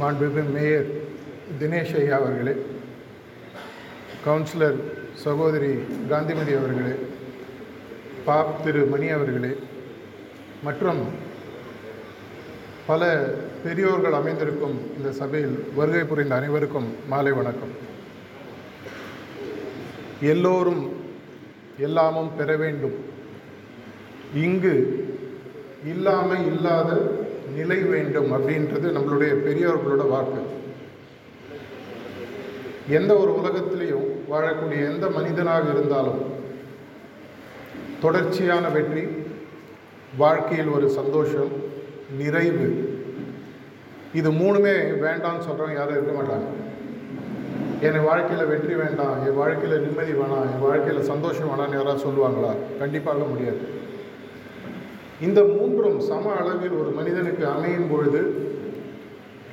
மாண்புமிகு மேயர் தினேஷ் ஐயா அவர்களே கவுன்சிலர் சகோதரி காந்திமதி அவர்களே பாப் திரு மணி அவர்களே மற்றும் பல பெரியோர்கள் அமைந்திருக்கும் இந்த சபையில் வருகை புரிந்த அனைவருக்கும் மாலை வணக்கம். எல்லோரும் எல்லாமும் பெற வேண்டும். இங்கு இல்லாமல் இல்லாத நிலை வேண்டும் அப்படின்றது நம்மளுடைய பெரியோர்களோட வாக்கு. எந்த ஒரு உலகத்திலையும் வாழக்கூடிய எந்த மனிதனாக இருந்தாலும் தொடர்ச்சியான வெற்றி வாழ்க்கையில் ஒரு சந்தோஷம் நிறைவு. இது மூணுமே வேண்டாம்னு சொல்கிறவங்க யாரும் இருக்க மாட்டாங்க. என் வாழ்க்கையில் வெற்றி வேண்டாம் என் வாழ்க்கையில் நிம்மதி வேணாம் என் வாழ்க்கையில் சந்தோஷம் வேணாம்னு யாராவது சொல்லுவாங்களா? கண்டிப்பாக முடியாது. இந்த மூன்றும் சம அளவில் ஒரு மனிதனுக்கு அமையும் பொழுது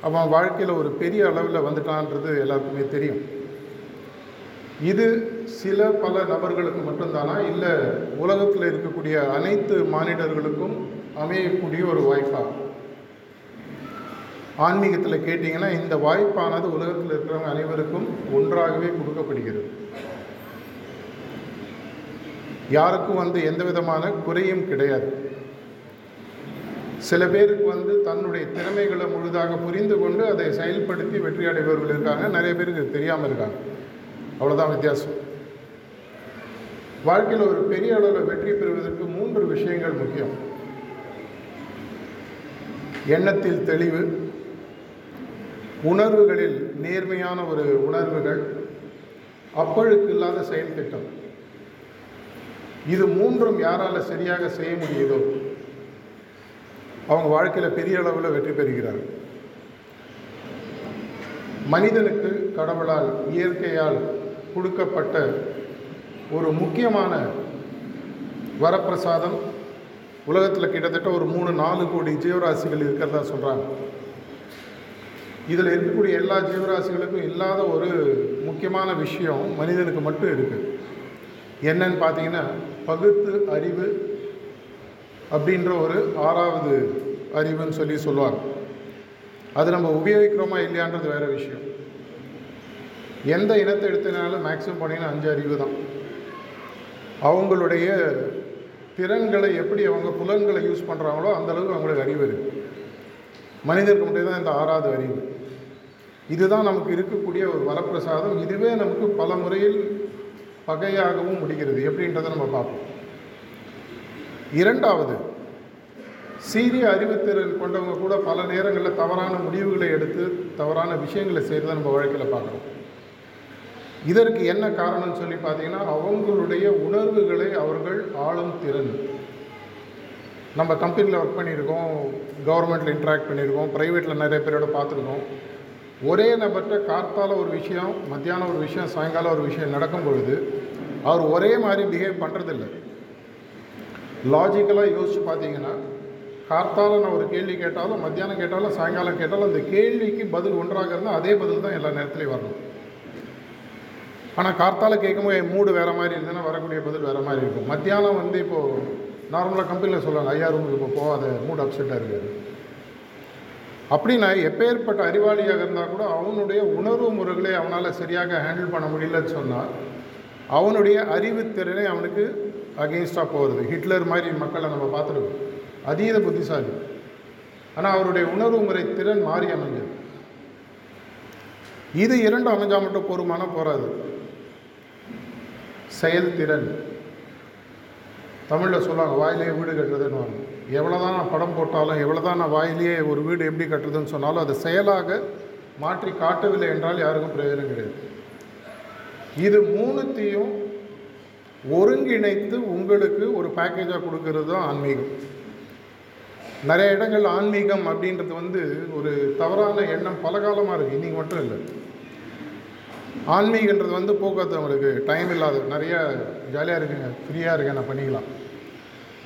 அவன் வாழ்க்கையில் ஒரு பெரிய அளவில் வந்துட்டான்றது எல்லாருக்குமே தெரியும். இது சில பல நபர்களுக்கு மட்டும்தானா? இல்லை உலகத்தில் இருக்கக்கூடிய அனைத்து மானிடர்களுக்கும் அமையக்கூடிய ஒரு வாய்ப்பா? ஆன்மீகத்தில் கேட்டிங்கன்னா இந்த வாய்ப்பானது உலகத்தில் இருக்கிறவங்க அனைவருக்கும் ஒன்றாகவே கொடுக்கப்படுகிறது. யாருக்கும் வந்து எந்த விதமான குறையும் கிடையாது. சில பேருக்கு வந்து தன்னுடைய திறமைகளை முழுதாக புரிந்து கொண்டு அதை செயல்படுத்தி வெற்றி அடைபவர்கள் இருக்காங்க. நிறைய பேருக்கு தெரியாமல் இருக்காங்க. அவ்வளோதான் வித்தியாசம். வாழ்க்கையில் ஒரு பெரிய அளவில் வெற்றி பெறுவதற்கு மூன்று விஷயங்கள் முக்கியம். எண்ணத்தில் தெளிவு உணர்வுகளில் நேர்மையான ஒரு உணர்வுகள் அப்பழுக்கு இல்லாத செயல் திட்டம். இது மூன்றும் யாரால் சரியாக செய்ய முடியுதோ? அவங்க வாழ்க்கையில் பெரிய அளவில் வெற்றி பெறுகிறார்கள் மனிதனுக்கு கடவுளால் இயற்கையால் கொடுக்கப்பட்ட ஒரு முக்கியமான வரப்பிரசாதம் உலகத்தில் கிட்டத்தட்ட ஒரு மூணு நாலு கோடி ஜீவராசிகள் இருக்கிறதா சொல்கிறாங்க இதில் இருக்கக்கூடிய எல்லா ஜீவராசிகளுக்கும் இல்லாத ஒரு முக்கியமான விஷயம் மனிதனுக்கு மட்டும் இருக்குது என்னன்னு பார்த்தீங்கன்னா பகுத்து அறிவு அப்படின்ற ஒரு ஆறாவது அறிவுன்னு சொல்லி சொல்லுவாங்க. அது நம்ம உபயோகிக்கிறோமா இல்லையான்றது வேறு விஷயம். எந்த இனத்தை எடுத்தினாலும் மேக்ஸிமம் போனீங்கன்னா அஞ்சு அறிவு தான். அவங்களுடைய திறன்களை எப்படி அவங்க புலன்களை யூஸ் பண்ணுறாங்களோ அந்தளவுக்கு அவங்களுக்கு அறிவு இருக்குது மனிதருக்கு மட்டும் தான் இந்த ஆறாவது அறிவு. இதுதான் நமக்கு இருக்கக்கூடிய ஒரு வரப்பிரசாதம். இதுவே நமக்கு பல முறையில் பகையாகவும் முடிகிறது. எப்படின்றத நம்ம பார்ப்போம். இரண்டாவது சீரிய அறிவுத்திறன் கொண்டவங்க கூட பல நேரங்களில் தவறான முடிவுகளை எடுத்து தவறான விஷயங்களை செய்கிறத நம்ம வாழ்க்கையில் பார்க்குறோம். இதற்கு என்ன காரணம்னு சொல்லி பார்த்தீங்கன்னா அவங்களுடைய உணர்வுகளை அவர்கள் ஆளும் திறன். நம்ம கம்பெனியில் ஒர்க் பண்ணியிருக்கோம் கவர்மெண்ட்டில் இன்ட்ராக்ட் பண்ணியிருக்கோம் ப்ரைவேட்டில் நிறைய பேரோட பார்த்துருக்கோம். ஒரே நபர்கிட்ட கார்த்தால ஒரு விஷயம் மத்தியானம் ஒரு விஷயம் சாயங்காலம் ஒரு விஷயம் நடக்கும் பொழுது அவர் ஒரே மாதிரி பிஹேவ் பண்ணுறதில்ல லாஜிக்கலாக யோசித்து பார்த்தீங்கன்னா கார்த்தால நான் ஒரு கேள்வி கேட்டாலும் மத்தியானம் கேட்டாலும் சாயங்காலம் கேட்டாலும் அந்த கேள்விக்கு பதில் ஒன்றாக இருந்தால் அதே பதில் தான் எல்லா நேரத்துலையும் வரணும். ஆனால் கார்த்தால கேட்கும்போது என் மூடு வேறு மாதிரி இருந்ததுன்னா வரக்கூடிய பதில் வேறு மாதிரி இருக்கும். மத்தியானம் வந்து இப்போது நார்மலாக கம்பெனியில் சொல்லுவாங்க ஐயா ரூமுக்கு இப்போ போகாத மூடு அப்செட்டாக இருக்காது அப்படின்னா எப்பேற்பட்ட அறிவாளியாக இருந்தால் கூட அவனுடைய உணர்வு முறைகளை அவனால் சரியாக ஹேண்டில் பண்ண முடியலன்னு சொன்னால் அவனுடைய அறிவுத்திறனை அவனுக்கு அகெயின்ஸ்டாக போகிறது ஹிட்லர் மாதிரி மக்களை நம்ம பார்த்துருக்கோம். அதீத புத்திசாலி. ஆனால் அவருடைய உணர்வு முறை திறன் மாறி அமைஞ்சது. இது இரண்டு அமைஞ்சால் மட்டும் போருமான போகாது செயல்திறன் தமிழில் சொல்லுவாங்க வாயிலேயே வீடு கட்டுறதுன்னு எவ்வளோ தான் நான் படம் போட்டாலும் எவ்வளோ தான் நான் வாயிலேயே ஒரு வீடு எப்படி கட்டுறதுன்னு சொன்னாலும் அதை செயலாக மாற்றி காட்டவில்லை என்றால் யாருக்கும் பிரயோஜனம் கிடையாது. இது மூணுத்தையும் ஒருங்கிணைத்து உங்களுக்கு ஒரு பேக்கேஜாக கொடுக்கறது தான் ஆன்மீகம். நிறைய இடங்கள் ஆன்மீகம் அப்படின்றது வந்து ஒரு தவறான எண்ணம் பல காலமாக இருக்குது இன்றைக்கி மட்டும் இல்லை. ஆன்மீகன்றது வந்து போக்குவரத்து அவங்களுக்கு டைம் இல்லாத நிறைய ஜாலியாக இருக்குங்க ஃப்ரீயாக இருக்கேன் நான் பண்ணிக்கலாம்.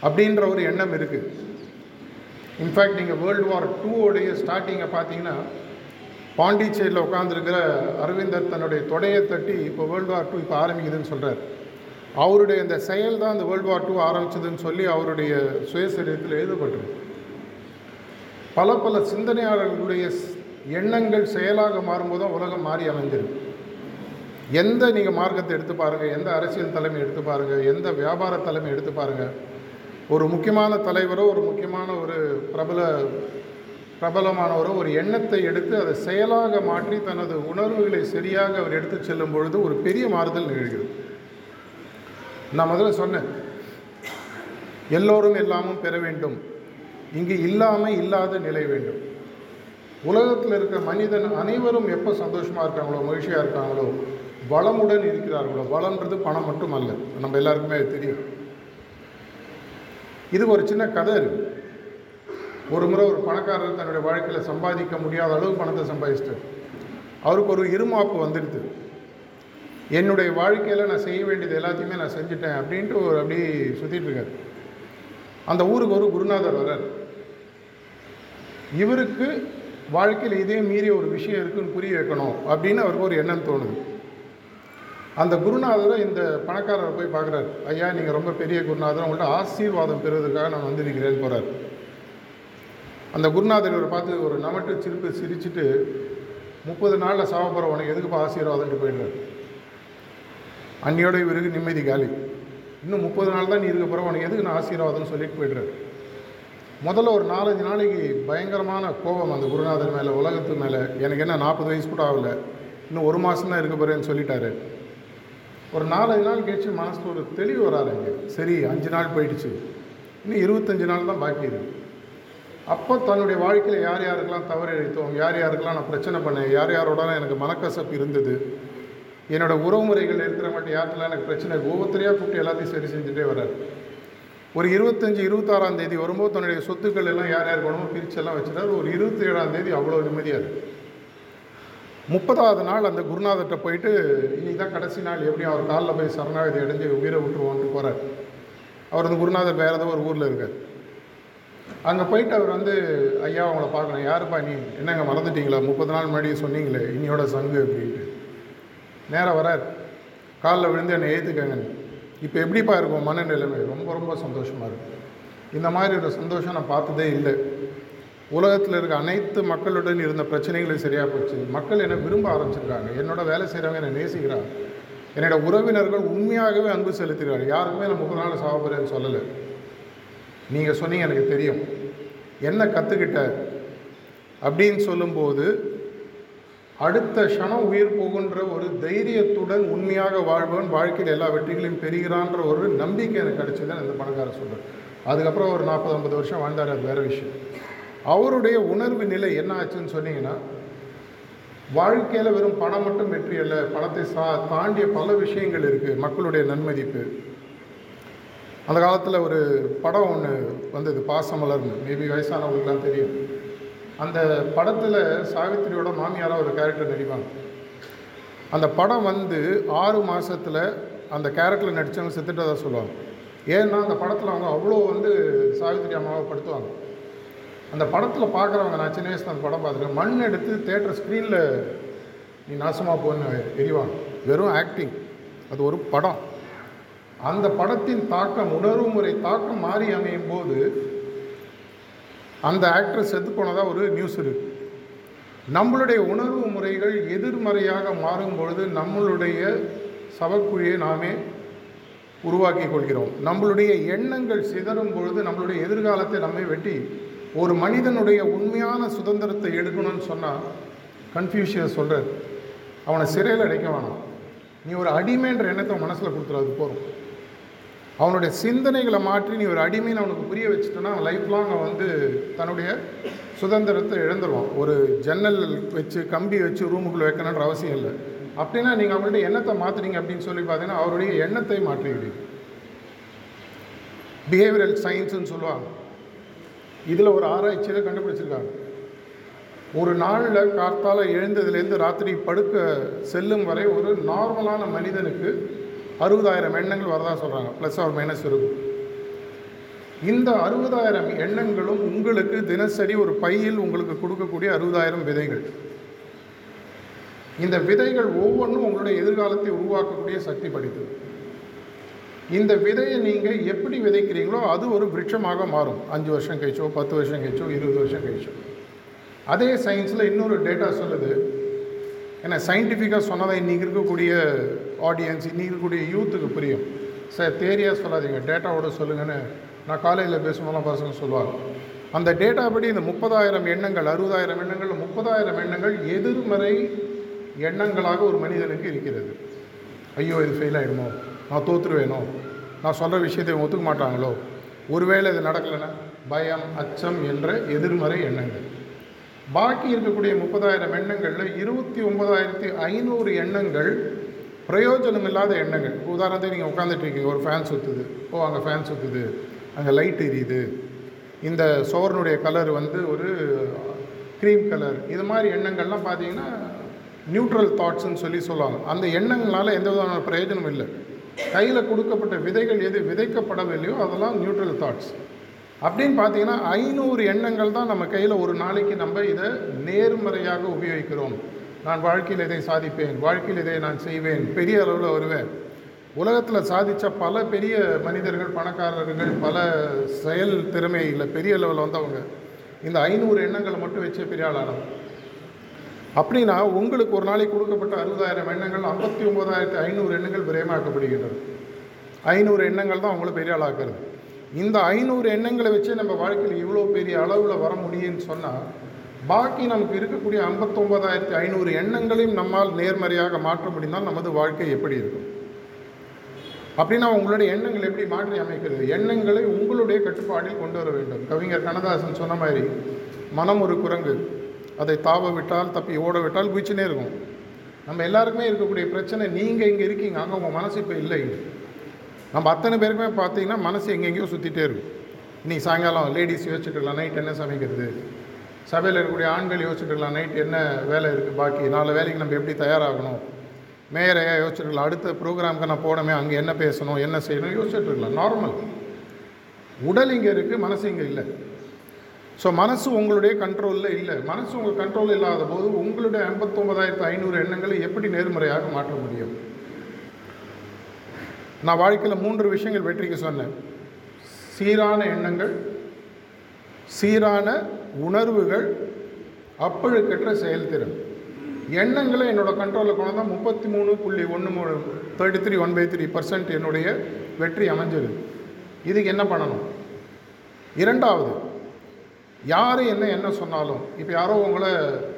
அப்படின்ற ஒரு எண்ணம் இருக்குது இன்ஃபேக்ட் நீங்கள் வேர்ல்டு வார் டூவோடைய ஸ்டார்டிங்கை பார்த்தீங்கன்னா பாண்டிச்சேரியில் உட்காந்துருக்கிற அரவிந்தர் தன்னுடைய தொடையை தட்டி இப்போ வேர்ல்டு வார் டூ இப்போ ஆரம்பிக்குதுன்னு சொல்கிறார் அவருடைய இந்த செயல் தான் இந்த வேர்ல்டு வார் டூ ஆரம்பிச்சதுன்னு சொல்லி அவருடைய சுயசரியத்தில் எழுதப்பட்டிருக்கு. பல பல சிந்தனையாளர்களுடைய எண்ணங்கள் செயலாக மாறும்போது தான் உலகம் மாறி அமைஞ்சிருக்கு. எந்த நீங்கள் மார்க்கத்தை எடுத்து பாருங்கள் எந்த அரசியல் தலைமை எடுத்து பாருங்கள் எந்த வியாபார தலைமை எடுத்து பாருங்கள் ஒரு முக்கியமான தலைவரோ ஒரு முக்கியமான ஒரு பிரபல பிரபலமானவரோ ஒரு எண்ணத்தை எடுத்து அதை செயலாக மாற்றி தனது உணர்வுகளை சரியாக அவர் எடுத்து செல்லும் பொழுது ஒரு பெரிய மாறுதல் நிகழ்கிறது. நான் முதல்ல சொன்னேன். எல்லோரும் எல்லாமும் பெற வேண்டும். இங்கு இல்லாமல் இல்லாத நிலை வேண்டும். உலகத்தில் இருக்க மனிதன் அனைவரும் எப்போ சந்தோஷமாக இருக்காங்களோ மகிழ்ச்சியாக இருக்காங்களோ வளமுடன் இருக்கிறார்களோ வளம்ன்றது பணம் மட்டும் அல்ல நம்ம எல்லாருக்குமே தெரியும். இது ஒரு சின்ன கதை இருக்கு ஒரு முறை ஒரு பணக்காரர் தன்னுடைய வாழ்க்கையில் சம்பாதிக்க முடியாத அளவு பணத்தை சம்பாதிச்சிட்டார். அவருக்கு ஒரு இருமாப்பு வந்துடுது. என்னுடைய வாழ்க்கையில் நான் செய்ய வேண்டியது எல்லாத்தையுமே நான் செஞ்சுட்டேன் அப்படின்ட்டு ஒரு அப்படி சுற்றிட்டுருக்காரு அந்த ஊருக்கு ஒரு குருநாதர் வர்றார். இவருக்கு வாழ்க்கையில் இதே மீறி ஒரு விஷயம் இருக்குன்னு புரிய வைக்கணும் அப்படின்னு அவருக்கு ஒரு எண்ணம் தோணுது. அந்த குருநாதரை இந்த பணக்காரரை போய் பார்க்குறாரு. ஐயா நீங்கள் ரொம்ப பெரிய குருநாதர் உங்கள்கிட்ட ஆசீர்வாதம் பெறுவதற்காக நான் வந்திருக்கிறேன்னு போகிறார் அந்த குருநாதர் இவரை பார்த்து ஒரு நமட்டு சிரிப்பு சிரிச்சிட்டு முப்பது நாளில் சாவ உனக்கு எதுக்குப்பா ஆசீர்வாதம்ட்டு போயிடுறாரு. அன்னியோட இவருக்கு நிம்மதி காலி. இன்னும் முப்பது நாள் தான் நீ இருக்க போகிற உனக்கு எதுக்கு நான் ஆசீர்வாதம்னு சொல்லிட்டு போயிடுறாரு முதல்ல ஒரு நாலஞ்சு நாளைக்கு பயங்கரமான கோபம் அந்த குருநாதர் மேலே உலகத்து மேலே. எனக்கு என்ன நாற்பது வயசு கூட ஆகல. இன்னும் ஒரு மாதம் தான் இருக்க போகிறேன்னு சொல்லிட்டாரு. ஒரு நாலஞ்சு நாள் கழிச்சு மனசில் ஒரு தெளிவு வராது இங்கே சரி அஞ்சு நாள் போயிடுச்சு. இன்னும் இருபத்தஞ்சு நாள் தான் பாக்கி இருக்கு. அப்போ தன்னுடைய வாழ்க்கையில் யார் யாருக்கெல்லாம் தவறு இழைத்தோம் யார் யாருக்கெல்லாம் நான் பிரச்சனை பண்ணேன் யார் யாரோட எனக்கு மனக்கசப்பு இருந்தது என்னோடய உறவுமுறைகள் இருக்கிறவங்கள்ட்ட யார்ட்டெல்லாம் எனக்கு பிரச்சனை ஒவ்வொருத்தரையாக கூப்பிட்டு எல்லாத்தையும் சரி செஞ்சுட்டே வர்றார். ஒரு இருபத்தஞ்சி இருபத்தாறாம் தேதி வரும்போது தன்னுடைய சொத்துக்கள் எல்லாம் யார் யார் பிரிச்சு பிரிச்செல்லாம் வச்சுட்டார். ஒரு இருபத்தி ஏழாம் தேதி அவ்வளோ நிம்மதியாக இருக்கு. முப்பதாவது நாள் அந்த குருநாதர்கிட்ட போயிட்டு இன்னைக்கு தான் கடைசி நாள் எப்படியும் அவர் காலில் போய் சரணாகதி அடைஞ்சு உயிரை விட்டுருவோன்ட்டு போகிறார் அவர் வந்து குருநாதர் வேறு ஏதோ ஒரு ஊரில் இருக்கார். அங்கே போயிட்டு அவர் வந்து ஐயா அவங்கள பார்க்கணும். யாருப்பா நீ? என்னங்க மறந்துட்டீங்களா? முப்பது நாள் முன்னாடி சொன்னீங்களே இன்னியோட சங்கு அப்படின்ட்டு. நேராக வராரு. காலில் விழுந்து என்னை ஏற்றுக்கங்க இப்போ எப்படிப்பா இருக்கும் மனநிலைமை ரொம்ப ரொம்ப சந்தோஷமாக இருக்கும் இந்த மாதிரி ஒரு சந்தோஷம் நான் பார்த்ததே இல்லை. உலகத்தில் இருக்க அனைத்து மக்களுடன் இருந்த பிரச்சனைகளும் சரியாக போச்சு. மக்கள் என்னை விரும்ப ஆரம்பிச்சிருக்காங்க. என்னோட வேலை செய்கிறவங்க என்னை நேசிக்கிறாங்க. என்னோட உறவினர்கள் உண்மையாகவே அன்பு செலுத்துகிறார்கள் யாருமே நான் முப்பது நாள் சாப்பிட்றேன்னு சொல்லலை. நீங்கள் சொன்னீங்க எனக்கு தெரியும். என்ன கற்றுக்கிட்ட அப்படின்னு சொல்லும்போது அடுத்த க்ஷணம் உயிர் போகுன்ற ஒரு தைரியத்துடன் உண்மையாக வாழ்பவன் வாழ்க்கையில் எல்லா வெற்றிகளையும் பெறுகிறான்ற ஒரு நம்பிக்கை எனக்கு கிடைச்சதுன்னு அந்த பணக்கார சொல்கிறார் அதுக்கப்புறம் ஒரு நாற்பது ஐம்பது வருஷம் வாழ்ந்தார் அது வேறு விஷயம். அவருடைய உணர்வு நிலை என்ன ஆச்சுன்னு சொன்னீங்கன்னா வாழ்க்கையில் வெறும் பணம் மட்டும் வெற்றி அல்ல பணத்தை சா தாண்டிய பல விஷயங்கள் இருக்குது மக்களுடைய நன்மதிப்பு. அந்த காலத்தில் ஒரு படம் ஒன்று வந்தது பாசமலர்னு. மேபி வயசானவங்களுக்குலாம் தெரியும். அந்த படத்தில் சாவித்திரியோட மாமியாராக ஒரு கேரக்டர் நடிப்பாங்க அந்த படம் வந்து ஆறு மாதத்தில் அந்த கேரக்டரில் நடித்தவங்க செத்துட்டதாக சொல்லுவாங்க. ஏன்னா அந்த படத்தில் அவங்க அவ்வளோ வந்து சாவித்திரி அம்மாவை படுத்துவாங்க. அந்த படத்தில் பார்க்குறவங்க நான் சின்ன வயசில் அந்த படம் பார்த்துருக்கேன். மண் எடுத்து தேட்டர் ஸ்க்ரீனில் நீ நாசமாக போன்னு எரிவாங்க. வெறும் ஆக்டிங் அது ஒரு படம். அந்த படத்தின் தாக்கம் உணர்வு முறை தாக்கம் மாறி அமையும் போது அந்த ஆக்ட்ரஸ் செத்து போனதாக ஒரு நியூஸ் இருக்கு. நம்மளுடைய உணர்வு முறைகள் எதிர்மறையாக மாறும் பொழுது நம்மளுடைய சவக்குழியை நாமே உருவாக்கி கொள்கிறோம். நம்மளுடைய எண்ணங்கள் சிதறும் பொழுது நம்மளுடைய எதிர்காலத்தை நம்மை வெட்டி ஒரு மனிதனுடைய உண்மையான சுதந்திரத்தை எடுக்கணும்னு சொன்னால் கன்ஃபியூஷியஸ் சொல்கிறார் அவனை சிறையில் அடைக்க வேணாம். நீ ஒரு அடிமைன்ற எண்ணத்தை மனசில் கொடுத்துரு அது போகிறோம் அவனுடைய சிந்தனைகளை மாற்றி நீ ஒரு அடிமைன்னு அவனுக்கு புரிய வச்சுட்டோன்னா அவன் லைஃப் லாங் அவன் வந்து தன்னுடைய சுதந்திரத்தை இழந்துருவான். ஒரு ஜன்னல் வச்சு கம்பி வச்சு ரூமுக்குள்ளே வைக்கணுன்ற அவசியம் இல்லை. அப்படின்னா நீங்கள் அவங்கள்ட்ட எண்ணத்தை மாற்றுறீங்க அப்படின்னு சொல்லி பார்த்தீங்கன்னா அவருடைய எண்ணத்தை மாற்றுகிறீங்க பிஹேவியரல் சயின்ஸுன்னு சொல்லுவாங்க. இதில் ஒரு ஆராய்ச்சியில் கண்டுபிடிச்சிருக்காங்க. ஒரு நாளில் கார்த்தால எழுந்ததுலேருந்து ராத்திரி படுக்க செல்லும் வரை ஒரு நார்மலான மனிதனுக்கு அறுபதாயிரம் எண்ணங்கள் வரதா சொல்கிறாங்க ப்ளஸ் ஆர் மைனஸ் இருக்கும் இந்த அறுபதாயிரம் எண்ணங்களும் உங்களுக்கு தினசரி ஒரு பையில் உங்களுக்கு கொடுக்கக்கூடிய அறுபதாயிரம் விதைகள். இந்த விதைகள் ஒவ்வொன்றும் உங்களுடைய எதிர்காலத்தை உருவாக்கக்கூடிய சக்தி படைத்தது இந்த விதையை நீங்கள் எப்படி விதைக்கிறீங்களோ அது ஒரு விருட்சமாக மாறும். அஞ்சு வருஷம் கழிச்சோ பத்து வருஷம் கழிச்சோ இருபது வருஷம் கழிச்சோ. அதே சயின்ஸில் இன்னொரு டேட்டா சொல்லுது. ஏன்னா சயின்டிஃபிக்காக சொன்னதை இன்றைக்கி இருக்கக்கூடிய ஆடியன்ஸ் இன்றைக்கி இருக்கக்கூடிய யூத்துக்கு புரியும். சார் தேரியாக சொல்லாதீங்க டேட்டாவோட சொல்லுங்கன்னு நான் காலேஜில் பேசும்போதெல்லாம் பசங்க சொல்லுவாங்க. அந்த டேட்டா படி இந்த முப்பதாயிரம் எண்ணங்கள் அறுபதாயிரம் எண்ணங்கள் முப்பதாயிரம் எண்ணங்கள் எதிர்மறை எண்ணங்களாக ஒரு மனிதனுக்கு இருக்கிறது. ஐயோ இது ஃபெயில் ஆகிடுமோ நான் தோற்றுருவேனோ நான் சொல்கிற விஷயத்தை ஒத்துக்க மாட்டாங்களோ? ஒருவேளை இது நடக்கலைன்னா பயம் அச்சம் என்ற எதிர்மறை எண்ணங்கள். பாக்கி இருக்கக்கூடிய முப்பதாயிரம் எண்ணங்களில் இருபத்தி ஒன்பதாயிரத்தி ஐநூறு எண்ணங்கள் பிரயோஜனம் இல்லாத எண்ணங்கள் உதாரணத்துக்கு நீங்கள் உட்காந்துட்டு இருக்கீங்க ஒரு ஃபேன் சுற்றுது ஓ அங்கே ஃபேன் சுற்றுது அங்கே லைட் எரியுது. இந்த சோர்னுடைய கலர் வந்து ஒரு க்ரீம் கலர் இது மாதிரி எண்ணங்கள்லாம் பார்த்தீங்கன்னா நியூட்ரல் தாட்ஸ்ன்னு சொல்லி சொல்லுவாங்க. அந்த எண்ணங்களால் எந்த விதமான பிரயோஜனம் இல்லை. கையில் கொடுக்கப்பட்ட விதைகள் எது விதைக்கப்படவில்லையோ அதெல்லாம் நியூட்ரல் தாட்ஸ் அப்படின்னு பார்த்தீங்கன்னா ஐநூறு எண்ணங்கள் தான் நம்ம கையில் ஒரு நாளைக்கு நம்ம இதை நேர்மறையாக உபயோகிக்கிறோம். நான் வாழ்க்கையில் இதை சாதிப்பேன் வாழ்க்கையில் இதை நான் செய்வேன் பெரிய அளவில் வருவேன். உலகத்தில் சாதித்த பல பெரிய மனிதர்கள் பணக்காரர்கள் பல செயல் திறமையில் பெரிய லெவலில் வந்தவங்க. இந்த ஐநூறு எண்ணங்களை மட்டும் வச்சே பெரிய ஆளானவங்க அப்படின்னா உங்களுக்கு ஒரு நாளைக்கு கொடுக்கப்பட்ட அறுபதாயிரம் எண்ணங்கள் ஐம்பத்தி ஒம்பதாயிரத்தி ஐநூறு எண்ணங்கள் விரயமாக்கப்படுகின்றது ஐநூறு எண்ணங்கள் தான் அவங்கள பெரிய ஆளாக்குறது. இந்த ஐநூறு எண்ணங்களை வச்சு நம்ம வாழ்க்கையில் இவ்வளோ பெரிய அளவில் வர முடியும்னு சொன்னால் பாக்கி நமக்கு இருக்கக்கூடிய ஐம்பத்தொம்பதாயிரத்தி ஐநூறு எண்ணங்களையும் நம்மால் நேர்மறையாக மாற்ற முடிந்தால் நமது வாழ்க்கை எப்படி இருக்கும்? அப்படின்னா உங்களுடைய எண்ணங்கள் எப்படி மாற்றி அமைக்கிறது? எண்ணங்களை உங்களுடைய கட்டுப்பாடில் கொண்டு வர வேண்டும். கவிஞர் கண்ணதாசன் சொன்ன மாதிரி மனம் ஒரு குரங்கு. அதை தாவ விட்டால் தப்பி ஓட விட்டால் குயிச்சுனே இருக்கும். நம்ம எல்லாருக்குமே இருக்கக்கூடிய பிரச்சனை நீங்கள் இங்கே இருக்கீங்க. அங்கே உங்கள் மனசு இப்போ இல்லை. நம்ம அத்தனை பேருக்குமே பார்த்தீங்கன்னா மனசு எங்கெங்கேயோ சுற்றிட்டே இருக்கும். இன்னைக்கு சாயங்காலம் லேடிஸ் யோசிச்சுட்டுருக்கலாம் நைட் என்ன சமைக்கிறது? சபையில் இருக்கக்கூடிய ஆண்கள் யோசிச்சுட்டுருக்கலாம் நைட் என்ன வேலை இருக்குது பாக்கி? நாலு வேலைக்கு நம்ம எப்படி தயாராகணும்? மேயரையா யோசிச்சுருக்கலாம் அடுத்த ப்ரோக்ராமுக்கு நான் போனமே அங்கே என்ன பேசணும் என்ன செய்யணும் யோசிச்சுட்ருக்கலாம் நார்மல் உடல் இங்கே இருக்குது மனசு இங்கே இல்லை. ஸோ மனசு உங்களுடைய கண்ட்ரோலில் இல்லை. மனசு உங்கள் கண்ட்ரோல் இல்லாத போது உங்களுடைய ஐம்பத்தொம்பதாயிரத்து ஐநூறு எண்ணங்களை எப்படி நேர்மறையாக மாற்ற முடியும்? நான் வாழ்க்கையில் மூன்று விஷயங்கள் வெற்றிக்கு சொன்னேன். சீரான எண்ணங்கள் சீரான உணர்வுகள் அப்பழுக்கற்ற செயல்திறன். எண்ணங்களை என்னோடய கண்ட்ரோலில் கொண்டு தான் முப்பத்தி மூணு புள்ளி ஒன்று மூணு thirty three one by three percent என்னுடைய வெற்றி அமைஞ்சது. இதுக்கு என்ன பண்ணணும்? இரண்டாவது யார் என்ன என்ன சொன்னாலும் இப்போ யாரோ உங்களை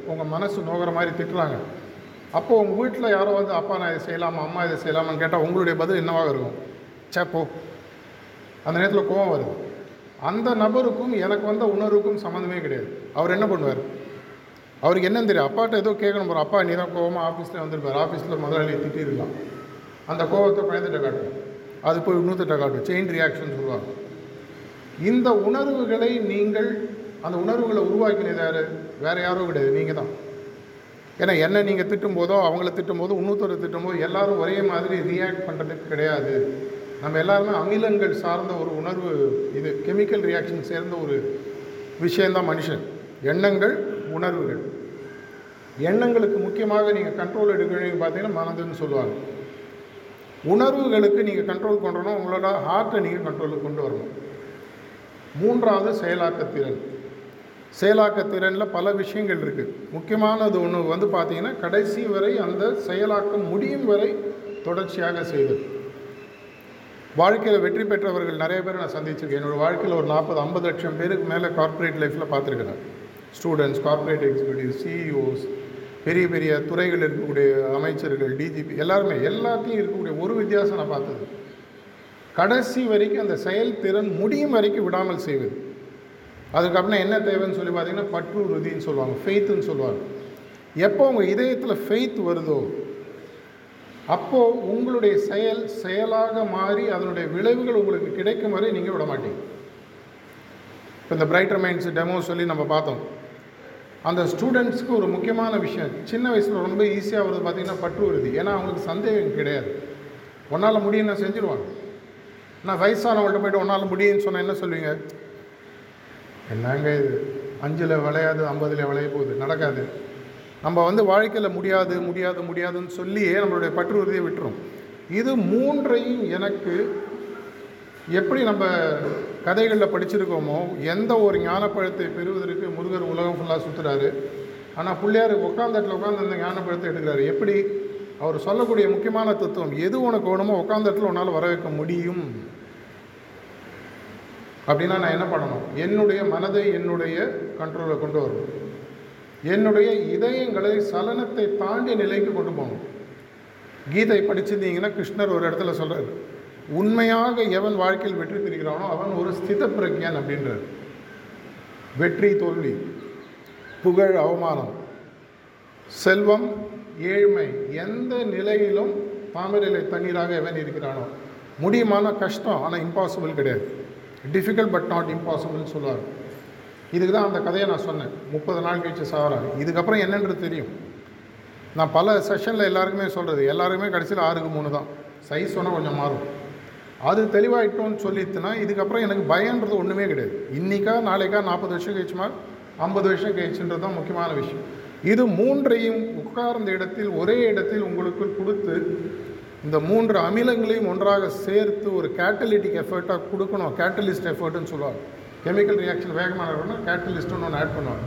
உங்கள் மனசு நோகிற மாதிரி திட்டுறாங்க. அப்போது உங்கள் வீட்டில் யாரோ வந்து அப்பா நான் இதை செய்யலாமா? அம்மா இதை செய்யலாமான்னு கேட்டால் உங்களுடைய பதில் என்னவாக இருக்கும்? சே போ. அந்த நேரத்தில் கோவம் வருது. அந்த நபருக்கும் எனக்கு வந்த உணர்வுக்கும் சம்மந்தமே கிடையாது. அவர் என்ன பண்ணுவார்? அவருக்கு என்னன்னு தெரியும் அப்பாட்ட ஏதோ கேட்கணும் போகிற அப்பா நீ தான் கோவமாக ஆஃபீஸில் வந்திருப்பார். ஆஃபீஸில் முதலாளி திட்டிருக்கலாம் அந்த கோவத்தை குழந்தைகிட்ட காட்டும் அது போய் இன்னொருத்திட்ட காட்டும் செயின் ரியாக்ஷன் சொல்லுவாங்க. இந்த உணர்வுகளை நீங்கள் அந்த உணர்வுகளை உருவாக்கினது யார்? வேறு யாரோ கிடையாது. நீங்கள் தான். ஏன்னா என்ன நீங்கள் திட்டும் போதோ அவங்கள திட்டும் போதோ இன்னொருத்தரை திட்டும் போது எல்லோரும் ஒரே மாதிரி ரியாக்ட் பண்ணுறதுக்கு கிடையாது. நம்ம எல்லாருமே அமிலங்கள் சார்ந்த ஒரு உணர்வு இது கெமிக்கல் ரியாக்ஷன் சேர்ந்த ஒரு விஷயந்தான் மனுஷன். எண்ணங்கள் உணர்வுகள். எண்ணங்களுக்கு முக்கியமாக நீங்கள் கண்ட்ரோல் எடுக்கணும்னு பார்த்தீங்கன்னா மனதுன்னு சொல்லுவாங்க. உணர்வுகளுக்கு நீங்கள் கண்ட்ரோல் கொண்டுறணும் உங்களோட ஹார்ட்டை நீங்கள் கண்ட்ரோலுக்கு கொண்டு வரணும். மூன்றாவது செயலாக்கத்திறன். செயலாக்கத்திறனில் பல விஷயங்கள் இருக்குது முக்கியமானது ஒன்று வந்து பார்த்திங்கன்னா கடைசி வரை அந்த செயலாக்கம் முடியும் வரை தொடர்ச்சியாக செய்தது வாழ்க்கையில் வெற்றி பெற்றவர்கள் நிறைய பேர் நான் சந்திச்சிருக்கேன். என்னோடய வாழ்க்கையில் ஒரு நாற்பது ஐம்பது லட்சம் பேருக்கு மேலே கார்ப்பரேட் லைஃப்பில் பார்த்துருக்கிறேன். ஸ்டூடெண்ட்ஸ் கார்ப்பரேட் எக்ஸிக்யூட்டிவ் சிஇஓஸ் பெரிய பெரிய துறைகள் இருக்கக்கூடிய அமைச்சர்கள் டிஜிபி எல்லாருமே எல்லாத்தையும் இருக்கக்கூடிய ஒரு வித்தியாசம் நான் பார்த்தது. கடைசி வரைக்கும் அந்த செயல்திறன் முடியும் வரைக்கும் விடாமல் செய்வது. அதுக்கப்புறம் என்ன தேவைன்னு சொல்லி பார்த்தீங்கன்னா பற்று உறுதின்னு சொல்லுவாங்க ஃபெய்த்துன்னு சொல்லுவாங்க. எப்போ உங்கள் இதயத்தில் ஃபெய்த் வருதோ அப்போது உங்களுடைய செயல் செயலாக மாறி அதனுடைய விளைவுகள் உங்களுக்கு கிடைக்கும் வரை நீங்கள் விட மாட்டீங்க. இப்போ இந்த பிரைட்டர் மைண்ட்ஸ் டெமோ சொல்லி நம்ம பார்த்தோம். அந்த ஸ்டூடெண்ட்ஸ்க்கு ஒரு முக்கியமான விஷயம் சின்ன வயசில் ரொம்ப ஈஸியாக வருது பார்த்திங்கன்னா பற்று வருது. ஏன்னா அவங்களுக்கு சந்தேகம் கிடையாது. ஒன்றால் முடியும் நான் செஞ்சுருவாங்க. நான் வயசானவங்கள்ட்ட போய்ட்டு ஒன்றால் முடியும்னு சொன்னால் என்ன சொல்லுவீங்க என்னங்க இது? அஞ்சில் விளையாது ஐம்பதில் விளைய போகுது. நடக்காது. நம்ம வந்து வாழ்க்கையில் முடியாது முடியாது முடியாதுன்னு சொல்லியே நம்மளுடைய பற்று உறுதியை விட்டுரும். இது மூன்றையும் எனக்கு எப்படி நம்ம கதைகளில் படிச்சிருக்கோமோ எந்த ஒரு ஞானப்பழத்தை பெறுவதற்கு முருகர் உலகம் ஃபுல்லாக சுற்றுறாரு ஆனால் பிள்ளையார் உட்காந்த இடத்துல உட்காந்து அந்த ஞானப்பழத்தை எடுக்கிறாரு எப்படி? அவர் சொல்லக்கூடிய முக்கியமான தத்துவம் எது உனக்கு வேணுமோ உட்காந்த இடத்துல உன்னால் வர வைக்க முடியும். அப்படின்னா நான் என்ன பண்ணணும்? என்னுடைய மனதை என்னுடைய கண்ட்ரோலில் கொண்டு வரணும். என்னுடைய இதயங்களை சலனத்தை தாண்டிய நிலைக்கு கொண்டு போகணும். கீதை படிச்சிருந்தீங்கன்னா கிருஷ்ணர் ஒரு இடத்துல சொல்கிறார் உண்மையாக எவன் வாழ்க்கையில் வெற்றி பெறுகிறானோ அவன் ஒரு ஸ்தித பிரக்ஞன் அப்படின்றார். வெற்றி தோல்வி புகழ் அவமானம் செல்வம் ஏழ்மை எந்த நிலையிலும் தாமரையிலை தண்ணீராக எவன் இருக்கிறானோ. முடியுமான கஷ்டம் ஆனால் இம்பாசிபிள் கிடையாது. டிஃபிகல்ட் பட் நாட் இம்பாசிபிள்னு சொல்லுவார் இதுக்கு தான் அந்த கதையை நான் சொன்னேன். முப்பது நாள் கழிச்சு சாவறாங்க இதுக்கப்புறம் என்னன்றது தெரியும். நான் பல செஷனில் எல்லாருக்குமே சொல்கிறது எல்லாருக்குமே கடைசியில் ஆறுக்கு மூணு தான். சைஸ் சொன்னால் கொஞ்சம் மாறும். அது தெளிவாயிட்டோன்னு சொல்லிட்டுனா இதுக்கப்புறம் எனக்கு பயன்றது ஒன்றுமே கிடையாது. இன்றைக்கா நாளைக்கா நாற்பது வருஷம் கழிச்சுமா ஐம்பது வருஷம் கழிச்சுன்றது தான் முக்கியமான விஷயம். இது மூன்றையும் உட்கார்ந்த இடத்தில் ஒரே இடத்தில் உங்களுக்கு கொடுத்து இந்த மூன்று அமிலங்களையும் ஒன்றாக சேர்த்து ஒரு கேட்டலிட்டிக் எஃபர்ட்டாக கொடுக்கணும். கேட்டலிஸ்ட் எஃபர்ட்னு சொல்லுவாங்க. கெமிக்கல் ரியாக்ஷன் வேகமாக இருக்கணும்னா கேட்டலிஸ்ட்னு ஒன்று ஆட் பண்ணுவாங்க.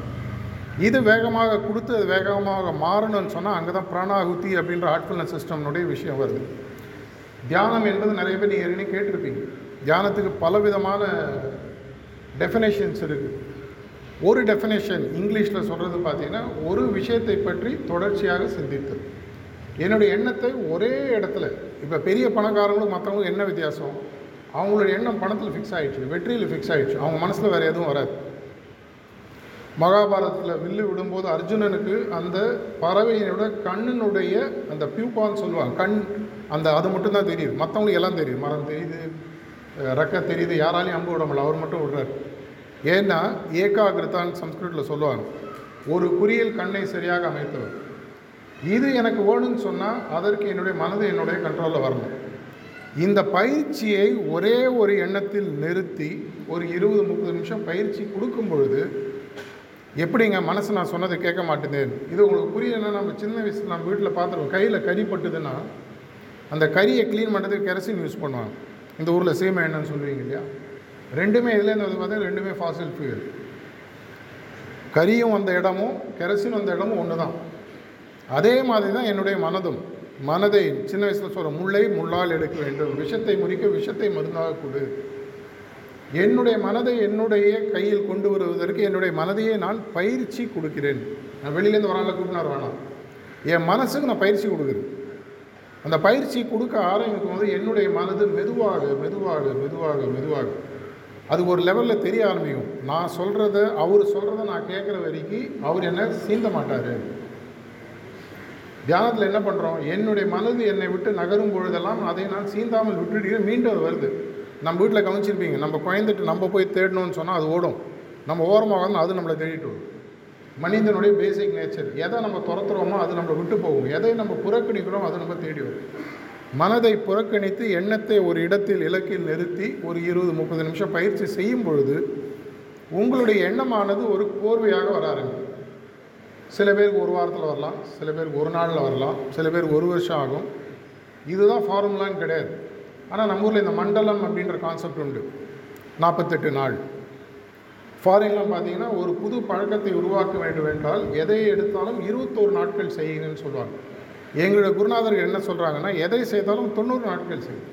இது வேகமாக கொடுத்து அது வேகமாக மாறணும்னு சொன்னால் அங்கே தான் பிராணாகுத்தி அப்படின்ற ஆட்ஃபுல்னஸ் சிஸ்டம்னுடைய விஷயம் வருது. தியானம் என்பது நிறைய பேர் நீங்கள் ஏற்கனவே கேட்டிருப்பீங்க. தியானத்துக்கு பலவிதமான டெஃபினேஷன்ஸ் இருக்குது ஒரு டெஃபினேஷன் இங்கிலீஷில் சொல்கிறது பார்த்தீங்கன்னா ஒரு விஷயத்தை பற்றி தொடர்ச்சியாக சிந்தித்தது என்னுடைய எண்ணத்தை ஒரே இடத்துல இப்போ பெரிய பணக்காரங்களும் மற்றவங்களும் என்ன வித்தியாசம்? அவங்களுடைய எண்ணம் பணத்தில் ஃபிக்ஸ் ஆகிடுச்சு வெற்றியில் ஃபிக்ஸ் ஆகிடுச்சு அவங்க மனசில் வேறு எதுவும் வராது. மகாபாரதத்தில் வில்லு விடும்போது அர்ஜுனனுக்கு அந்த பறவையினோட கண்ணினுடைய அந்த பியூபான்னு சொல்லுவாங்க கண் அந்த அது மட்டும் தான் தெரியுது. மற்றவங்களுக்கு எல்லாம் தெரியுது. மரம் தெரியுது ரெக்க தெரியுது யாராலையும் அம்பு விட முடியல அவர் மட்டும் விடுறாரு. ஏன்னா ஏகாகிருத்தான்னு சம்ஸ்கிருத்தில் சொல்லுவாங்க ஒரு குறியில் கண்ணை சரியாக அமைத்தவர். இது எனக்கு வேணும்னு சொன்னால் அதற்கு என்னுடைய மனது என்னுடைய கண்ட்ரோலில் வரணும். இந்த பயிற்சியை ஒரே ஒரு எண்ணத்தில் நிறுத்தி ஒரு இருபது முப்பது நிமிஷம் பயிற்சி கொடுக்கும் பொழுது எப்படிங்க மனசு நான் சொன்னதை கேட்க மாட்டேன் இது உங்களுக்கு புரியலன்னா நம்ம சின்ன வயசில் நம்ம வீட்டில் பார்த்துருவோம் கையில் கறி பட்டுதுன்னா அந்த கறியை க்ளீன் பண்ணுறதுக்கு கெரசின் யூஸ் பண்ணுவாங்க. இந்த ஊரில் சீமை எண்ணெய்னு சொல்லுவீங்க இல்லையா? ரெண்டுமே இதுலேருந்து வந்து பார்த்தீங்கன்னா ரெண்டுமே ஃபாசில் ஃபியூல் கரியும் வந்த இடமும் கெரசின் வந்த இடமும் ஒன்று தான் அதே மாதிரி தான் என்னுடைய மனதும். மனதை சின்ன வயசில் சொல்கிற முள்ளை முள்ளால் எடுக்க வேண்டும். விஷத்தை முறிக்க விஷத்தை மருந்தாக கொடு. என்னுடைய மனதை என்னுடைய கையில் கொண்டு வருவதற்கு என்னுடைய மனதையே நான் பயிற்சி கொடுக்கிறேன். நான் வெளியிலேருந்து வரால கூப்பினார் வேணாம். என் மனசுக்கு நான் பயிற்சி கொடுக்குறேன். அந்த பயிற்சி கொடுக்க ஆரம்பிக்கும் போது என்னுடைய மனது மெதுவாக மெதுவாக மெதுவாக மெதுவாக அது ஒரு லெவலில் தெரிய ஆரம்பிக்கும். நான் சொல்கிறத அவர் சொல்கிறத நான் கேட்குற வரைக்கும் அவர் என்ன சீந்த மாட்டார். தியானத்தில் என்ன பண்ணுறோம் என்னுடைய மனது என்னை விட்டு நகரும் பொழுதெல்லாம் அதை நான் சீந்தாமல் விட்டுட்டு மீண்டும் அது வருது. நம்ம வீட்டில் கவனிச்சிருப்பீங்க நம்ம குழந்தைட்டு நம்ம போய் தேடணும்னு சொன்னால் அது ஓடும். நம்ம ஓரமாக வந்து அது நம்மளை தேடிட்டு வரும். மனிதனுடைய பேசிக் நேச்சர் எதை நம்ம துரத்துறோமோ அது நம்மளை விட்டு போகும். எதை நம்ம புறக்கணிக்கிறோம் அது நம்ம தேடி வரும். மனதை புறக்கணித்து எண்ணத்தை ஒரு இடத்தில் இலக்கில் நிறுத்தி ஒரு இருபது முப்பது நிமிஷம் பயிற்சி செய்யும் பொழுது உங்களுடைய எண்ணமானது ஒரு கோர்வையாக வர ஆரம்பிக்கும். சில பேருக்கு ஒரு வாரத்தில் வரலாம் சில பேருக்கு ஒரு நாளில் வரலாம் சில பேர் ஒரு வருஷம் ஆகும். இதுதான் ஃபார்முலான்னு கிடையாது. ஆனால் நம்ம ஊரில் இந்த மண்டலம் அப்படின்ற கான்செப்ட் உண்டு. நாற்பத்தெட்டு நாள். ஃபாரின்லாம் பார்த்தீங்கன்னா ஒரு புது பழக்கத்தை உருவாக்க வேண்டும் என்றால் எதை எடுத்தாலும் இருபத்தோரு நாட்கள் செய்யுங்கன்னு சொல்லுவாங்க. எங்களுடைய குருநாதர்கள் என்ன சொல்கிறாங்கன்னா எதை செய்தாலும் தொண்ணூறு நாட்கள் செய்யும்.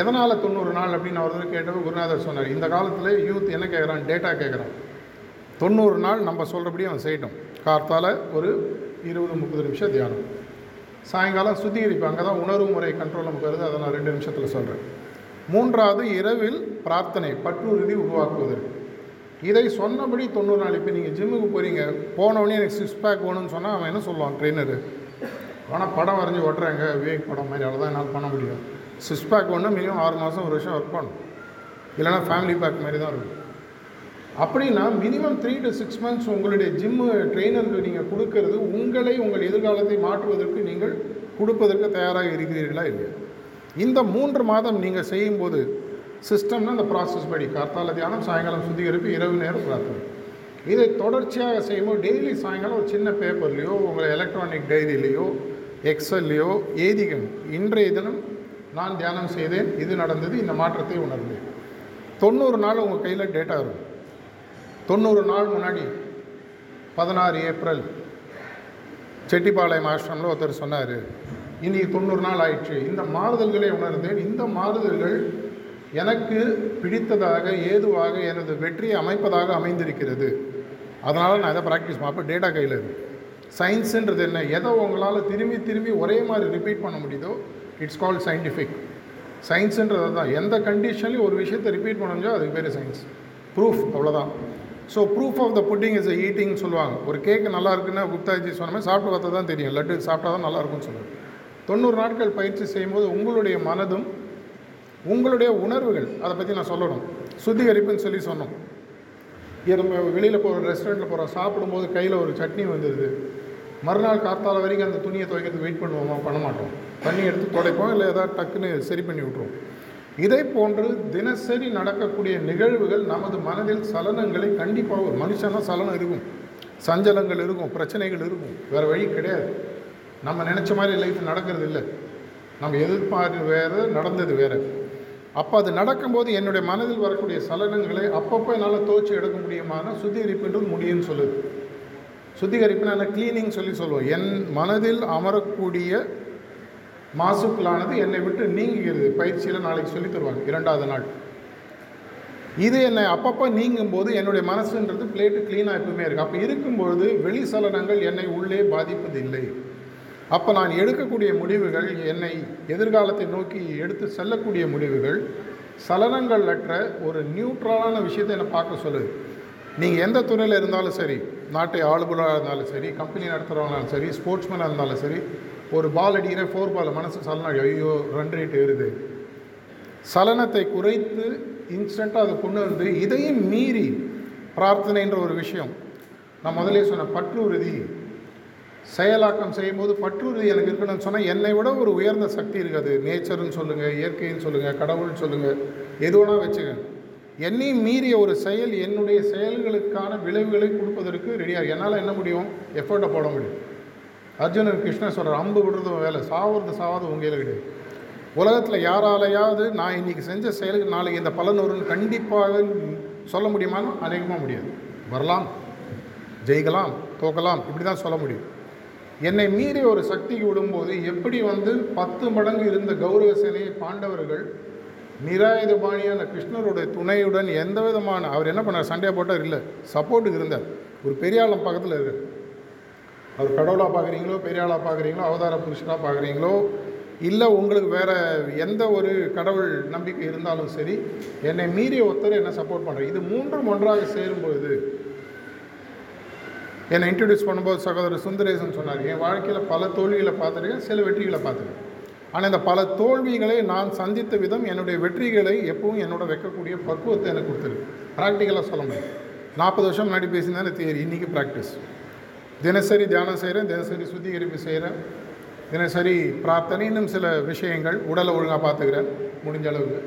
எதனால் தொண்ணூறு நாள் அப்படின்னு அவர் கேட்டவர் குருநாதர் சொன்னார். இந்த காலத்தில் யூத் என்ன கேட்குறான் டேட்டா கேட்குறான் தொண்ணூறு நாள் நம்ம சொல்கிறபடி அவன் செய்யட்டும். கார்த்தால ஒரு இருபது முப்பது நிமிஷம் தியானம். சாயங்காலம் சுத்திகரிப்பு அங்கே தான் உணர்வு முறை கண்ட்ரோல் நமக்கு வருது. அதை நான் ரெண்டு நிமிஷத்தில் சொல்கிறேன் மூன்றாவது இரவில் பிரார்த்தனை பற்றுறுதி உருவாக்குவதற்கு. இதை சொன்னபடி தொண்ணூறு நாள் இப்போ நீங்கள் ஜிம்முக்கு போகிறீங்க போனவொடனே எனக்கு சிக்ஸ் பேக் வேணும்னு சொன்னால் அவன் என்ன சொல்லுவான்? ட்ரெயினரு ஆனால் படம் வரைஞ்சி ஓட்டுறாங்க. விவேக் படம் மாதிரி. அவ்வளோதான் என்னால் பண்ண முடியும். சிக்ஸ் பேக் ஒன்று மினிமம் ஆறு மாதம் ஒரு வருஷம் ஒர்க் பண்ணும் இல்லைனா ஃபேமிலி பேக் மாதிரி தான் இருக்கும். அப்படின்னா minimum three to six months உங்களுடைய ஜிம்மு ட்ரெயினருக்கு நீங்கள் கொடுக்கறது உங்களை உங்கள் எதிர்காலத்தை மாற்றுவதற்கு நீங்கள் கொடுப்பதற்கு தயாராக இருக்கிறீர்களா இல்லையா? இந்த மூன்று மாதம் நீங்கள் செய்யும்போது சிஸ்டம்னா அந்த ப்ராசஸ் படி கார்த்தால தியானம் சாயங்காலம் சுத்திகரிப்பு இரவு நேரம் பிரார்த்தனை. இதை தொடர்ச்சியாக செய்யும்போது டெய்லி சாயங்காலம் ஒரு சின்ன பேப்பர்லேயோ உங்கள் எலக்ட்ரானிக் டைரியிலையோ எக்ஸல்லையோ ஏதிகள் இன்றைய தினம் நான் தியானம் செய்தேன் இது நடந்தது இந்த மாற்றத்தை உணர்ந்தேன். தொண்ணூறு நாள் உங்கள் கையில் டேட்டா இருக்கும். தொண்ணூறு நாள் முன்னாடி பதினாறு ஏப்ரல் செட்டிப்பாளையம் ஆசிரமில் ஒருத்தர் சொன்னார் இன்றைக்கி தொண்ணூறு நாள் ஆயிடுச்சு. இந்த மாறுதல்களை உணர்ந்தேன். இந்த மாறுதல்கள் எனக்கு பிடித்ததாக ஏதுவாக எனது வெற்றியை அமைப்பதாக அமைந்திருக்கிறது. அதனால் நான் இதை ப்ராக்டிஸ் பார்ப்பேன் டேட்டா கையில் இருக்கு. சயின்ஸுன்றது என்ன? எதை உங்களால் திரும்பி திரும்பி ஒரே மாதிரி ரிப்பீட் பண்ண முடியுதோ இட்ஸ் கால்ட் சயின்டிஃபிக் சயின்ஸுன்றது தான் எந்த கண்டிஷன்லையும் ஒரு விஷயத்தை ரிப்பீட் பண்ண முடிஞ்சோ அதுக்கு பேர் சயின்ஸ் ப்ரூஃப் அவ்வளோதான் so proof of the pudding is ஈட்டிங்னு சொல்லுவாங்க. ஒரு கேக்கு நல்லா இருக்குன்னா குப்தாஜி சொன்ன மாதிரி சாப்பிட்டு பார்த்தா தான் தெரியும். லட்டு சாப்பிட்டா தான் நல்லா இருக்கும்னு சொல்லுவாங்க. தொண்ணூறு நாட்கள் பயிற்சி செய்யும்போது உங்களுடைய மனதும் உங்களுடைய உணர்வுகள் அதை பற்றி நான் சொல்லணும். சுத்திகரிப்புன்னு சொல்லி சொன்னோம். இது நம்ம வெளியில் போகிற ரெஸ்டாரண்ட்டில் போகிறோம் சாப்பிடும்போது கையில் ஒரு சட்னி வந்துடுது மறுநாள் காத்தால வரைக்கும் அந்த துணியை துவைக்கிறதுக்கு வெயிட் பண்ணுவோமா? பண்ண மாட்டோம். தண்ணி எடுத்து துடைப்போம் இல்லை ஏதாவது டக்குன்னு சரி பண்ணி விட்ருவோம் இதை போன்று தினசரி நடக்கக்கூடிய நிகழ்வுகள் நமது மனதில் சலனங்களை கண்டிப்பாக ஒரு மனுஷனாக சலனம் இருக்கும். சஞ்சலங்கள் இருக்கும் பிரச்சனைகள் இருக்கும். வேறு வழி கிடையாது. நம்ம நினச்ச மாதிரி லைஃப் நடக்கிறது இல்லை. நம்ம எதிர்பார்த்து வேறு நடந்தது வேறு. அப்போ அது நடக்கும்போது என்னுடைய மனதில் வரக்கூடிய சலனங்களை அப்பப்போ என்னால் துவச்சி எடுக்க முடியுமான சுத்திகரிப்புன்றது முடியும்னு சொல்லுது. சுத்திகரிப்புனா என்ன? க்ளீனிங் சொல்லி சொல்லுவோம். என் மனதில் அமரக்கூடிய மாசுக்களானது என்னை விட்டு நீங்குகிறது. பயிற்சியில் நாளைக்கு சொல்லி தருவாங்க இரண்டாவது நாள். இது என்னை அப்பப்போ நீங்கும் போது என்னுடைய மனசுன்றது பிளேட்டு க்ளீனாக எப்பவுமே இருக்குது அப்போ இருக்கும்பொழுது வெளி சலனங்கள் என்னை உள்ளே பாதிப்பதில்லை. அப்போ நான் எடுக்கக்கூடிய முடிவுகள் என்னை எதிர்காலத்தை நோக்கி எடுத்து செல்லக்கூடிய முடிவுகள் சலனங்கள் அற்ற ஒரு நியூட்ரலான விஷயத்தை என்னை பார்க்க சொல்லுது. நீங்கள் எந்த துறையில் இருந்தாலும் சரி நாட்டை ஆளுநராக இருந்தாலும் சரி கம்பெனி நடத்துகிறவங்களாலும் சரி ஸ்போர்ட்ஸ்மேனாக இருந்தாலும் சரி ஒரு பால் அடிக்கிற ஃபோர் பால் மனசு சலனம் ஐயோ ரன் ரேட் ஏறுது. சலனத்தை குறைத்து இன்ஸ்டண்ட்டாக அதை கொண்டு வந்து இதையும் மீறி பிரார்த்தனைன்ற ஒரு விஷயம். நான் முதலே சொன்ன பற்றுறுதி. செயலாக்கம் செய்யும்போது பற்றுறுதி எனக்கு இருக்கணும்னு சொன்னால் என்னை விட ஒரு உயர்ந்த சக்தி இருக்காது. நேச்சர்னு சொல்லுங்கள் இயற்கைன்னு சொல்லுங்கள் கடவுள்னு சொல்லுங்கள் எது வேணால் வச்சுக்க என்னையும் மீறிய ஒரு செயல் என்னுடைய செயல்களுக்கான விளைவுகளை கொடுப்பதற்கு ரெடியாக என்னால் என்ன முடியும்? எஃபர்ட்டை போட முடியும். அர்ஜுனன் கிருஷ்ணன் சொல்கிறார் அம்பு விடுறது வேலை சாவுறது சாவது உங்கள் கிடையாது. உலகத்தில் யாராலையாவது நான் இன்றைக்கி செஞ்ச செயலுக்கு நாளைக்கு இந்த பலன் வரும்னு கண்டிப்பாக சொல்ல முடியுமான்னு அநேகமாக முடியாது. வரலாம் ஜெயிக்கலாம் தோக்கலாம் இப்படி தான் சொல்ல முடியும். என்னை மீறி ஒரு சக்திக்கு விடும்போது எப்படி வந்து பத்து மடங்கு இருந்த கௌரவ சேனையை பாண்டவர்கள் நிராயுதபாணியான கிருஷ்ணருடைய துணையுடன் எந்த விதமான அவர் என்ன பண்ணார்? சண்டையை போட்டார் இல்லை சப்போர்ட்டுக்கு இருந்தார். ஒரு பெரியாளம் பக்கத்தில் இருக்கார். அவர் கடவுளாக பார்க்குறீங்களோ பெரியாளாக பார்க்குறீங்களோ அவதார புருஷனாக பார்க்குறீங்களோ இல்லை உங்களுக்கு வேறு எந்த ஒரு கடவுள் நம்பிக்கை இருந்தாலும் சரி என்னை மீறிய ஒருத்தர் என்னை சப்போர்ட் பண்ணுறேன் இது மூன்றும் ஒன்றாக சேரும்பொழுது என்னை இன்ட்ரடியூஸ் பண்ணும்போது சகோதரர் சுந்தரேசன் சொன்னார் என் வாழ்க்கையில் பல தோல்விகளை பார்த்துருக்கேன் சில வெற்றிகளை பார்த்துருக்கேன். ஆனால் இந்த பல தோல்விகளை நான் சந்தித்த விதம் என்னுடைய வெற்றிகளை எப்பவும் என்னோட வைக்கக்கூடிய பக்குவத்தை எனக்கு கொடுத்துருக்கு. ப்ராக்டிக்கலாக சொல்ல முடியும். நாற்பது வருஷம் முன்னாடி பேசியிருந்தேன் தியரி இன்றைக்கி ப்ராக்டிஸ் தினசரி தியானம் செய்கிறேன் தினசரி சுத்திகரிப்பு செய்கிறேன் தினசரி பிரார்த்தனை இன்னும் சில விஷயங்கள் உடலை ஒழுங்காக பார்த்துக்கிறேன் முடிஞ்ச அளவுக்கு.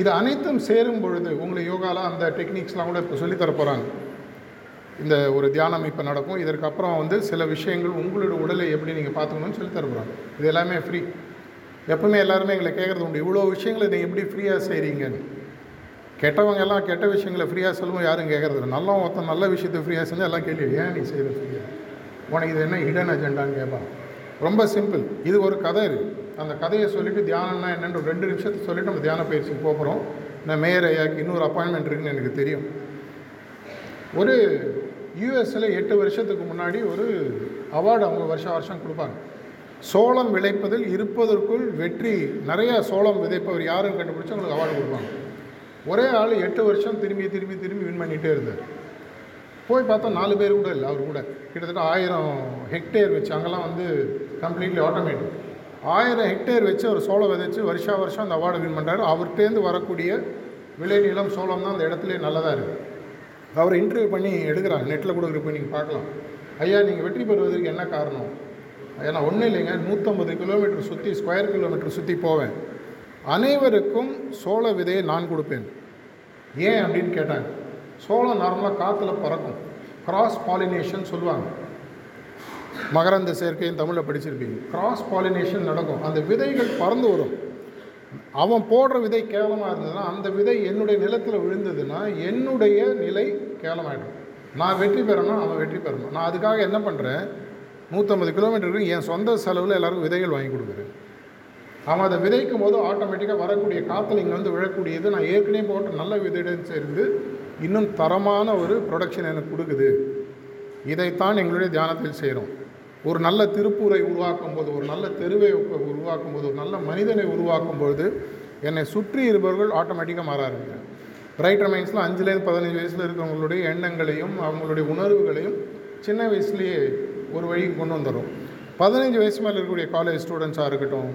இது அனைத்தும் சேரும் பொழுது உங்களுக்கு யோகாவில் அந்த டெக்னிக்ஸ்லாம் கூட இப்போ சொல்லித்தர போகிறாங்க இந்த ஒரு தியானம் இப்போ நடக்கும். இதற்கப்புறம் வந்து சில விஷயங்கள் உங்களோட உடலை எப்படி நீங்கள் பார்த்துக்கணும்னு சொல்லி தரப்போகிறாங்க இது எல்லாமே ஃப்ரீ எப்பவுமே எல்லாருமே எங்களை கேட்குறது உண்டு. இவ்வளோ விஷயங்களை நீங்கள் எப்படி ஃப்ரீயாக செய்கிறீங்கன்னு கெட்டவங்க எல்லாம் கெட்ட விஷயங்களை ஃப்ரீயாக சொல்லுவோம் யாரும் கேட்குறது நல்ல ஒருத்தன் நல்ல விஷயத்தை ஃப்ரீயாக செஞ்சால் எல்லாம் கேள்வி ஏன் நீ செய்கிற ஃப்ரீயாக உனக்கு இது என்ன ஹிடன் அஜெண்டான்னு கேட்பான் ரொம்ப சிம்பிள் இது ஒரு கதை இருக்குது அந்த கதையை சொல்லிவிட்டு தியானம்னா என்னென்னு ரெண்டு நிமிஷத்தை சொல்லிவிட்டு நம்ம தியான பயிற்சிக்கு போகிறோம் நான் மேயர் ஐயாக்கு இன்னொரு அப்பாயின்மெண்ட் இருக்குன்னு எனக்கு தெரியும். ஒரு யூஎஸில் எட்டு வருஷத்துக்கு முன்னாடி ஒரு அவார்டு அவங்க வருஷம் வருஷம் கொடுப்பாங்க. சோளம் விளைப்பதில் இருப்பதற்குள் வெற்றி. நிறையா சோளம் விதைப்பவர் யாரும் கண்டுபிடிச்சி அவங்களுக்கு அவார்டு கொடுப்பாங்க. ஒரே ஆள் எட்டு வருஷம் திரும்பி திரும்பி திரும்பி வின் பண்ணிகிட்டே இருந்தார். போய் பார்த்தா நாலு பேர் கூட இல்லை அவர் கூட. கிட்டத்தட்ட ஆயிரம் ஹெக்டேர் வச்சு அங்கெல்லாம் வந்து கம்ப்ளீட்லி ஆட்டோமேட்டிக் ஆயிரம் ஹெக்டேர் வச்சு அவர் சோளம் விதைச்சு வருஷா வருஷம் அந்த அவார்டு வின் பண்ணுறாரு அவர்கிட்டேருந்து வரக்கூடிய விளைநிலம் சோளம் தான் அந்த இடத்துல நல்லதாக இருக்குது அவரை இன்டர்வியூ பண்ணி எடுக்கிறாங்க. நெட்டில் கூட போய் நீங்கள் பார்க்கலாம். ஐயா நீங்கள் வெற்றி பெறுவதற்கு என்ன காரணம்? ஏன்னா ஒன்றும் இல்லைங்க. நூற்றம்பது கிலோமீட்டர் சுற்றி ஸ்கொயர் கிலோமீட்டர் சுற்றி போவேன். அனைவருக்கும் சோள விதையை நான் கொடுப்பேன். ஏன் அப்படின்னு கேட்டாங்க. சோளம் நார்மலாக காற்றுல பறக்கும். கிராஸ் பாலினேஷன் சொல்லுவாங்க. மகரந்த சேர்க்கையும் தமிழில் படிச்சிருப்பீங்க. கிராஸ் பாலினேஷன் நடக்கும். அந்த விதைகள் பறந்து வரும். அவன் போடுற விதை கேவலமாக இருந்ததுன்னா அந்த விதை என்னுடைய நிலத்தில் விழுந்ததுன்னா என்னுடைய நிலை கேவலமாயிடும். நான் வெற்றி பெறணும் அவன் வெற்றி பெறணும். நான் அதுக்காக என்ன பண்ணுறேன் நூற்றம்பது கிலோமீட்டருக்கு என் சொந்த செலவில் எல்லாருக்கும் விதைகள் வாங்கி கொடுக்குறேன். அவன் அதை விதைக்கும் போது ஆட்டோமேட்டிக்காக வரக்கூடிய காற்றுல இங்கே வந்து விழக்கூடியது. நான் ஏற்கனவே போட்ட நல்ல விதையுடன் சேர்ந்து இன்னும் தரமான ஒரு ப்ரொடக்ஷன் எனக்கு கொடுக்குது. இதைத்தான் எங்களுடைய தியானத்தில் செய்கிறோம் ஒரு நல்ல திருப்பூரை உருவாக்கும் போது ஒரு நல்ல தெருவை உருவாக்கும் போது ஒரு நல்ல மனிதனை உருவாக்கும் பொழுது என்னை சுற்றி இருப்பவர்கள் ஆட்டோமேட்டிக்காக மாற ஆரம்பிக்கிறாங்க ரைட்டர் மைண்ட்ஸில் அஞ்சுலேருந்து பதினஞ்சு வயசில் இருக்கிறவங்களுடைய எண்ணங்களையும் அவங்களுடைய உணர்வுகளையும் சின்ன வயசுலேயே ஒரு வழிக்கு கொண்டு வந்துடும் பதினஞ்சு வயசு மேலே இருக்கக்கூடிய காலேஜ் ஸ்டூடெண்ட்ஸாக இருக்கட்டும்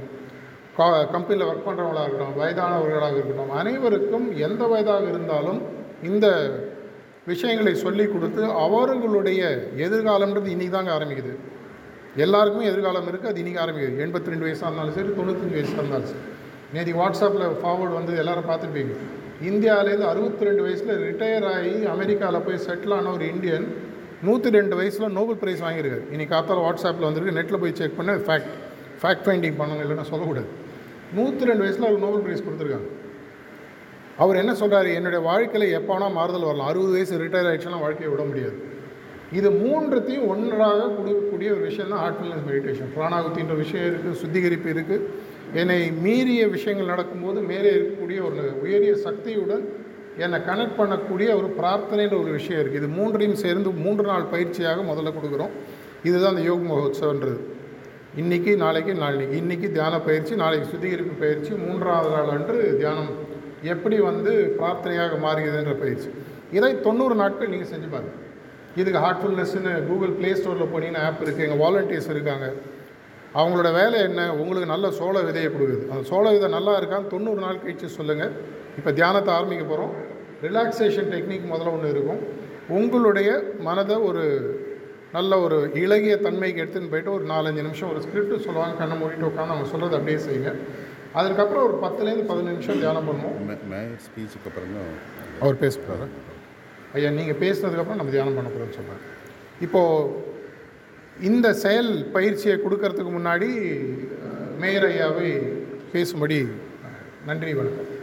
கா கம்பெனியில் ஒர்க் பண்ணுறவங்களாக இருக்கட்டும் வயதானவர்களாக இருக்கட்டும் அனைவருக்கும் எந்த வயதாக இருந்தாலும் இந்த விஷயங்களை சொல்லி கொடுத்து அவர்களுடைய எதிர்காலம்ன்றது இன்றைக்கி தாங்க ஆரம்பிக்குது. எல்லாருக்குமே எதிர்காலம் இருக்குது அது இன்றைக்கி ஆரம்பிக்குது. எண்பத்தி ரெண்டு வயசாக இருந்தாலும் சரி தொண்ணூத்தஞ்சு வயசாக இருந்தாலும் சரி. நேற்று வாட்ஸ்அப்பில் ஃபார்வர்டு வந்து எல்லோரும் பார்த்துருப்பீங்க. இந்தியாவிலேருந்து அறுபத்தி ரெண்டு வயசில் ரிட்டையர் ஆகி அமெரிக்காவில் போய் செட்டில் ஆன ஒரு இந்தியன் நூற்றி ரெண்டு வயசில் நோபல் பிரைஸ் வாங்கியிருக்காரு. இன்றைக்கி காத்தால் வாட்ஸ்அப்பில் வந்திருக்கு நெட்டில் போய் செக் பண்ண ஃபேக்ட் ஃபேக்ட் ஃபைண்டிங் பண்ணுங்க இல்லைன்னா சொல்லக்கூடாது. நூற்றி ரெண்டு வயசில் அவருக்கு நோபல் பிரைஸ் கொடுத்துருக்காங்க. அவர் என்ன சொல்கிறார் என்னுடைய வாழ்க்கையில் எப்போனா மாறுதல் வரலாம். அறுபது வயசு ரிட்டையர் ஆகிடுச்சுன்னா வாழ்க்கையை விட முடியாது. இது மூன்றத்தையும் ஒன்றாக கொடுக்கக்கூடிய ஒரு விஷயம் தான் ஹார்ட்ஃபுல்னஸ் மெடிடேஷன் பிராணாகுத்தின்ற விஷயம் இருக்குது சுத்திகரிப்பு இருக்குது என்னை மீறிய விஷயங்கள் நடக்கும்போது மேலே இருக்கக்கூடிய ஒரு உயரிய சக்தியுடன் என்னை கனெக்ட் பண்ணக்கூடிய ஒரு பிரார்த்தனைன்ற ஒரு விஷயம் இருக்குது இது மூன்றையும் சேர்ந்து மூன்று நாள் பயிற்சியாக முதல்ல கொடுக்குறோம். இதுதான் அந்த யோக மகோத்சவன்றது. இன்றைக்கி நாளைக்கு நாளைக்கு இன்றைக்கி தியான பயிற்சி நாளைக்கு சுத்திகரிப்பு பயிற்சி மூன்றாவது நாள் அன்று தியானம். எப்படி வந்து பிரார்த்தனையாக மாறுகிறதுன்ற பயிற்சி. இதை தொண்ணூறு நாட்கள் நீங்கள் செஞ்சு பாருங்க. இதுக்கு ஹார்ட்ஃபுல்னஸ்ன்னு கூகுள் ப்ளே ஸ்டோரில் போனீங்கன்னா ஆப் இருக்குது எங்கள் வாலண்டியர்ஸ் இருக்காங்க. அவங்களோட வேலை என்ன? உங்களுக்கு நல்ல சோள விதையை கொடுக்குது. அந்த சோழ விதை நல்லா இருக்கான்னு தொண்ணூறு நாள் கழிச்சு சொல்லுங்கள் இப்போ தியானத்தை ஆரம்பிக்க போகிறோம் ரிலாக்ஸேஷன் டெக்னிக் முதல்ல ஒன்று இருக்கும். உங்களுடைய மனதை ஒரு நல்ல ஒரு இளகிய தன்மைக்கு எடுத்துன்னு போயிட்டு ஒரு நாலஞ்சு நிமிஷம் ஒரு ஸ்கிரிப்ட் சொல்லுவாங்க கண்ணை மூடிட்டு உட்காந்து அவங்க சொல்கிறத அப்படியே செய்யுங்க. அதுக்கப்புறம் ஒரு பத்துலேருந்து பதினஞ்சு நிமிஷம் தியானம் பண்ணுவோம். ஸ்பீச்சுக்கு அப்புறம் அவர் பேச போகிறாரு ஐயா நீங்கள் பேசுனதுக்கப்புறம் நம்ம தியானம் பண்ண போகிறோம்னு சொல்கிறேன் இப்போது இந்த செயல் பயிற்சியை கொடுக்கறதுக்கு முன்னாடி மேயர் ஐயாவை பேசும்படி நன்றி வணக்கம்.